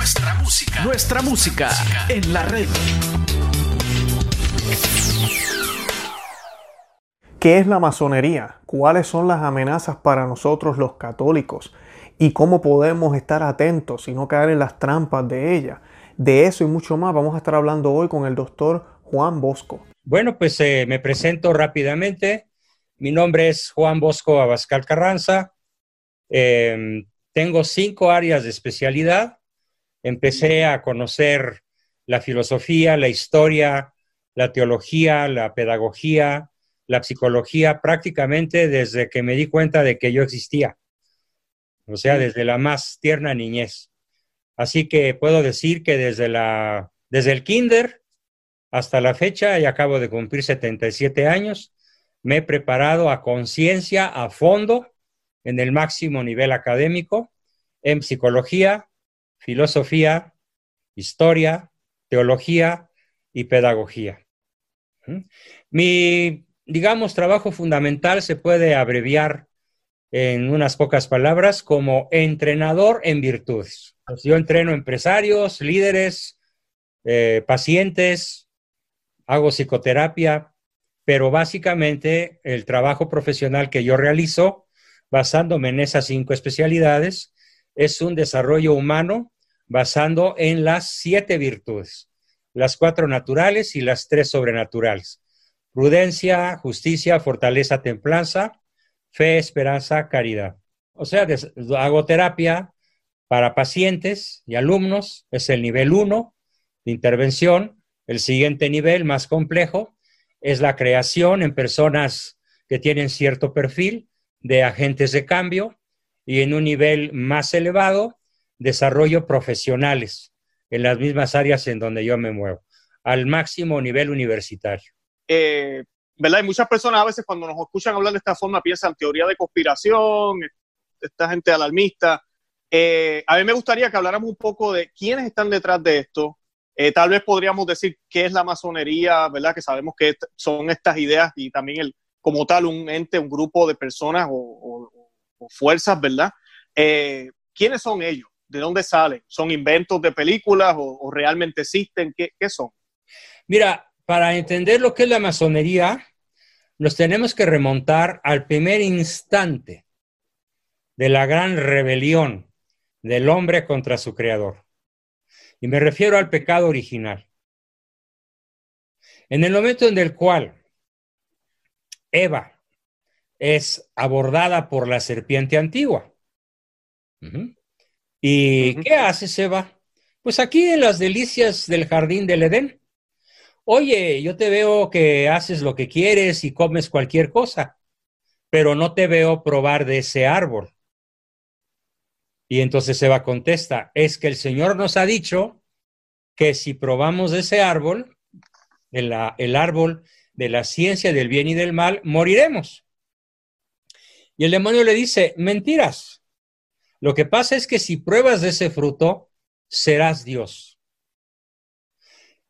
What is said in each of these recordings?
Nuestra música. Nuestra música en la red. ¿Qué es la masonería? ¿Cuáles son las amenazas para nosotros los católicos? ¿Y cómo podemos estar atentos y no caer en las trampas de ella? De eso y mucho más vamos a estar hablando hoy con el doctor Juan Bosco. Bueno, pues eh, me presento rápidamente. Mi nombre es Juan Bosco Abascal Carranza. Em, tengo cinco áreas de especialidad. Empecé a conocer la filosofía, la historia, la teología, la pedagogía, la psicología prácticamente desde que me di cuenta de que yo existía, o sea, desde la más tierna niñez. Así que puedo decir que desde, la, desde el kinder hasta la fecha, y acabo de cumplir 77 años, me he preparado a conciencia, a fondo, en el máximo nivel académico, en psicología, filosofía, historia, teología y pedagogía. ¿Mm? Mi digamos, trabajo fundamental se puede abreviar en unas pocas palabras como entrenador en virtudes. Yo entreno empresarios, líderes, eh, pacientes, hago psicoterapia, pero básicamente el trabajo profesional que yo realizo, basándome en esas cinco especialidades, es un desarrollo humano basando en las siete virtudes, las cuatro naturales y las tres sobrenaturales prudencia, justicia, fortaleza, templanza, fe, esperanza, caridad. O sea, hago terapia para pacientes y alumnos, es el nivel 1 de intervención. El siguiente nivel, más complejo, es la creación en personas que tienen cierto perfil de agentes de cambio y en un nivel más elevado, desarrollo profesionales en las mismas áreas en donde yo me muevo, al máximo nivel universitario. Eh, ¿verdad? Y muchas personas a veces cuando nos escuchan hablar de esta forma piensan teoría de conspiración, esta gente alarmista. Eh, a mí me gustaría que habláramos un poco de quiénes están detrás de esto. Eh, tal vez podríamos decir qué es la masonería, ¿verdad? Que sabemos que son estas ideas y también el, como tal un ente, un grupo de personas o, fuerzas, ¿verdad? ¿Quiénes son ellos? ¿De dónde salen? ¿Son inventos de películas o, realmente existen? ¿Qué, ¿Qué son? Mira, para entender lo que es la masonería, nos tenemos que remontar al primer instante de la gran rebelión del hombre contra su creador. Y me refiero al pecado original. En el momento en el cual Eva es abordada por la serpiente antigua. ¿Y qué hace Eva? Pues aquí en las delicias del jardín del Edén oye, yo te veo que haces lo que quieres y comes cualquier cosa, pero no te veo probar de ese árbol. Y entonces Eva contesta, es que el Señor nos ha dicho que si probamos de ese árbol, el, el árbol de la ciencia del bien y del mal, moriremos. Y el demonio le dice, mentiras. Lo que pasa es que si pruebas de ese fruto, serás Dios.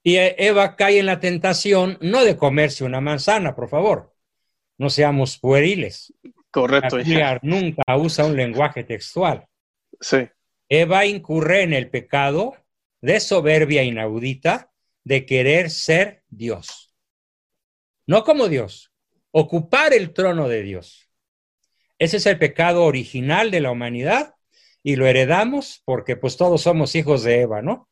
Y Eva cae en la tentación no de comerse una manzana, por favor. No seamos pueriles. Correcto. La nunca usa un lenguaje textual. Sí. Eva incurre en el pecado de soberbia inaudita de querer ser Dios. No como Dios, ocupar el trono de Dios. Ese es el pecado original de la humanidad y lo heredamos porque pues todos somos hijos de Eva, ¿no?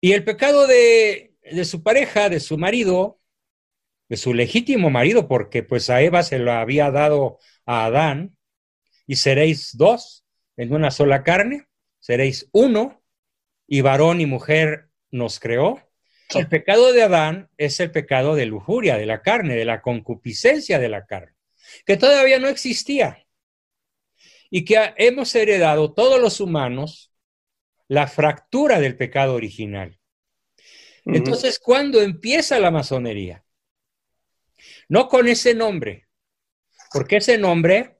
Y el pecado de, su pareja, de su marido, de su legítimo marido, porque pues a Eva se lo había dado a Adán, y seréis dos en una sola carne, seréis uno, y varón y mujer nos creó. El pecado de Adán es el pecado de lujuria, de la carne, de la concupiscencia de la carne, que todavía no existía. Y que hemos heredado todos los humanos la fractura del pecado original. Entonces, ¿cuándo empieza la masonería? No con ese nombre, porque ese nombre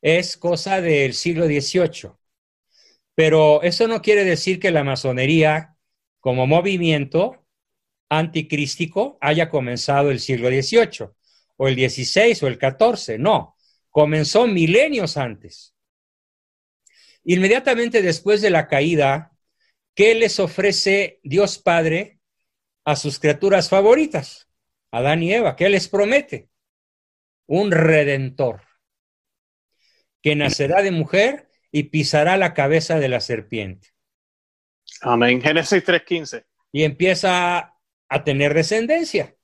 es cosa del siglo XVIII. Pero eso no quiere decir que la masonería como movimiento anticrístico haya comenzado el siglo XVIII o el XVI o el XIV. No, comenzó milenios antes. Inmediatamente después de la caída, ¿qué les ofrece Dios Padre a sus criaturas favoritas? Adán y Eva, ¿qué les promete? Un redentor que nacerá de mujer y pisará la cabeza de la serpiente. Amén. Génesis 3.15. Y empieza a tener descendencia.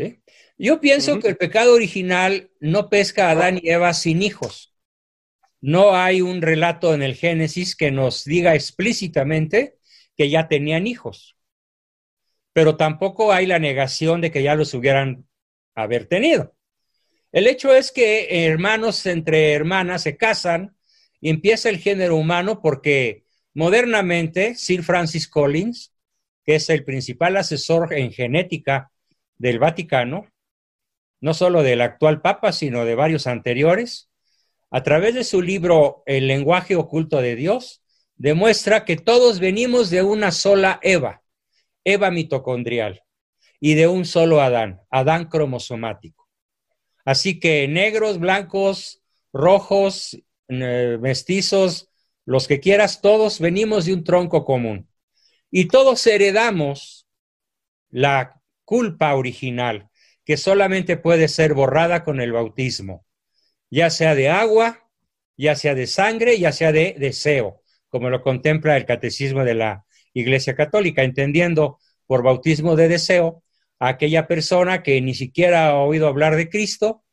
¿Sí? Yo pienso que el pecado original no pesca a Adán y Eva sin hijos no hay un relato en el Génesis que nos diga explícitamente que ya tenían hijos, pero tampoco hay la negación de que ya los hubieran haber tenido. El hecho es que hermanos entre hermanas se casan y empieza el género humano porque modernamente Sir Francis Collins, que es el principal asesor en genética del Vaticano, no solo del actual Papa, sino de varios anteriores, a través de su libro El lenguaje oculto de Dios, demuestra que todos venimos de una sola Eva, Eva mitocondrial, y de un solo Adán, Adán cromosomático. Así que negros, blancos, rojos, eh, mestizos, los que quieras, todos venimos de un tronco común. Y todos heredamos la culpa original, que solamente puede ser borrada con el bautismo ya sea de agua, ya sea de sangre, ya sea de deseo, como lo contempla el catecismo de la Iglesia Católica, entendiendo por bautismo de deseo a aquella persona que ni siquiera ha oído hablar de Cristo,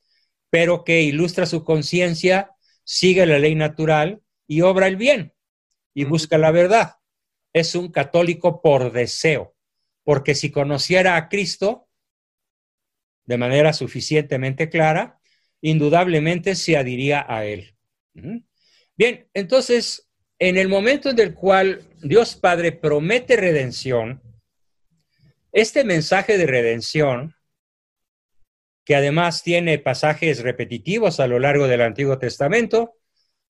pero que ilustra su conciencia, sigue la ley natural y obra el bien y busca la verdad. Es un católico por deseo, porque si conociera a Cristo de manera suficientemente clara, indudablemente se adhiría a él. Bien, entonces, en el momento en el cual Dios Padre promete redención, este mensaje de redención, que además tiene pasajes repetitivos a lo largo del Antiguo Testamento,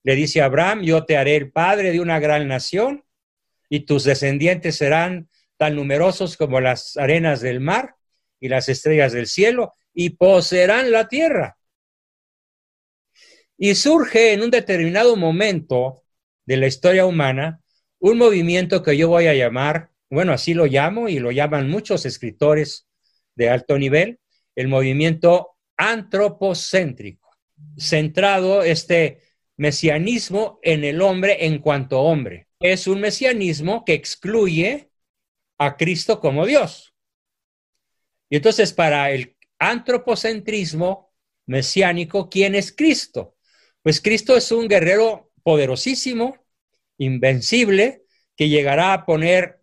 le dice a Abraham, yo te haré el padre de una gran nación y tus descendientes serán tan numerosos como las arenas del mar y las estrellas del cielo y poseerán la tierra. Y surge en un determinado momento de la historia humana un movimiento que yo voy a llamar, bueno, así lo llamo y lo llaman muchos escritores de alto nivel, el movimiento antropocéntrico, centrado este mesianismo en el hombre en cuanto hombre. Es un mesianismo que excluye a Cristo como Dios. Y entonces para el antropocentrismo mesiánico, ¿quién es Cristo? Pues Cristo es un guerrero poderosísimo, invencible, que llegará a poner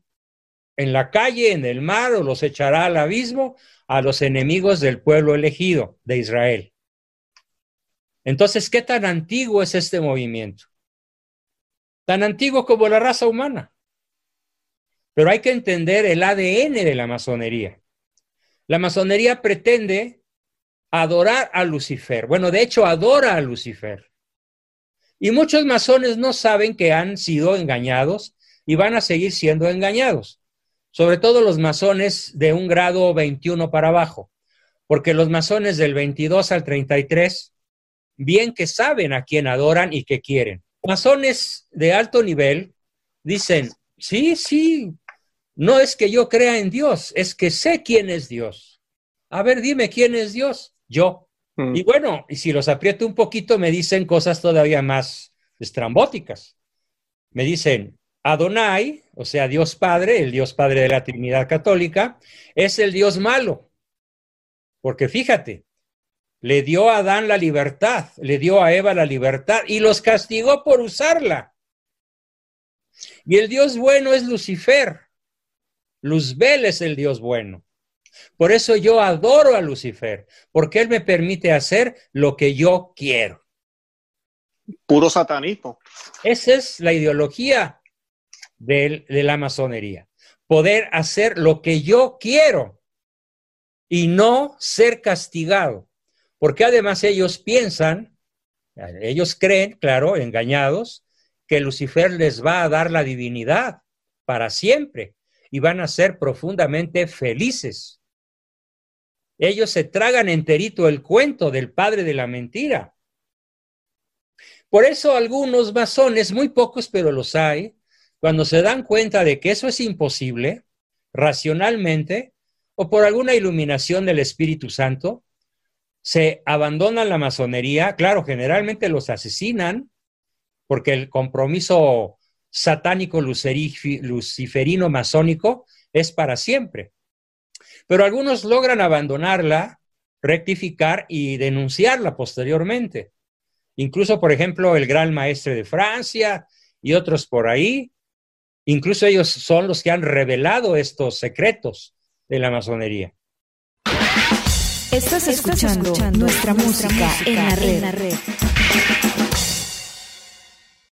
en la calle, en el mar, o los echará al abismo a los enemigos del pueblo elegido de Israel. Entonces, ¿qué tan antiguo es este movimiento? Tan antiguo como la raza humana. Pero hay que entender el ADN de la masonería. La masonería pretende adorar a Lucifer. Bueno, de hecho, adora a Lucifer. Y muchos masones no saben que han sido engañados y van a seguir siendo engañados. Sobre todo los masones de un grado 21 para abajo. Porque los masones del 22 al 33, bien que saben a quién adoran y qué quieren. Masones de alto nivel dicen, sí, sí, no es que yo crea en Dios, es que sé quién es Dios. A ver, dime quién es Dios yo. Mm. Y bueno, y si los aprieto un poquito, me dicen cosas todavía más estrambóticas. Me dicen, Adonai, o sea, Dios Padre, el Dios Padre de la Trinidad Católica, es el Dios malo. Porque fíjate, le dio a Adán la libertad, le dio a Eva la libertad y los castigó por usarla. Y el Dios bueno es Lucifer. Luzbel es el Dios bueno. Por eso yo adoro a Lucifer, porque él me permite hacer lo que yo quiero. Puro satanismo. Esa es la ideología de, de la masonería. Poder hacer lo que yo quiero y no ser castigado. Porque además ellos piensan, ellos creen, claro, engañados, que Lucifer les va a dar la divinidad para siempre y van a ser profundamente felices. Ellos se tragan enterito el cuento del padre de la mentira. Por eso algunos masones, muy pocos, pero los hay, cuando se dan cuenta de que eso es imposible, racionalmente, o por alguna iluminación del Espíritu Santo, se abandonan la masonería, claro, generalmente los asesinan, porque el compromiso satánico luciferino masónico es para siempre. Pero algunos logran abandonarla, rectificar y denunciarla posteriormente. Incluso, por ejemplo, el gran maestre de Francia y otros por ahí, incluso ellos son los que han revelado estos secretos de la masonería. Estás escuchando, nuestra, música, en la red.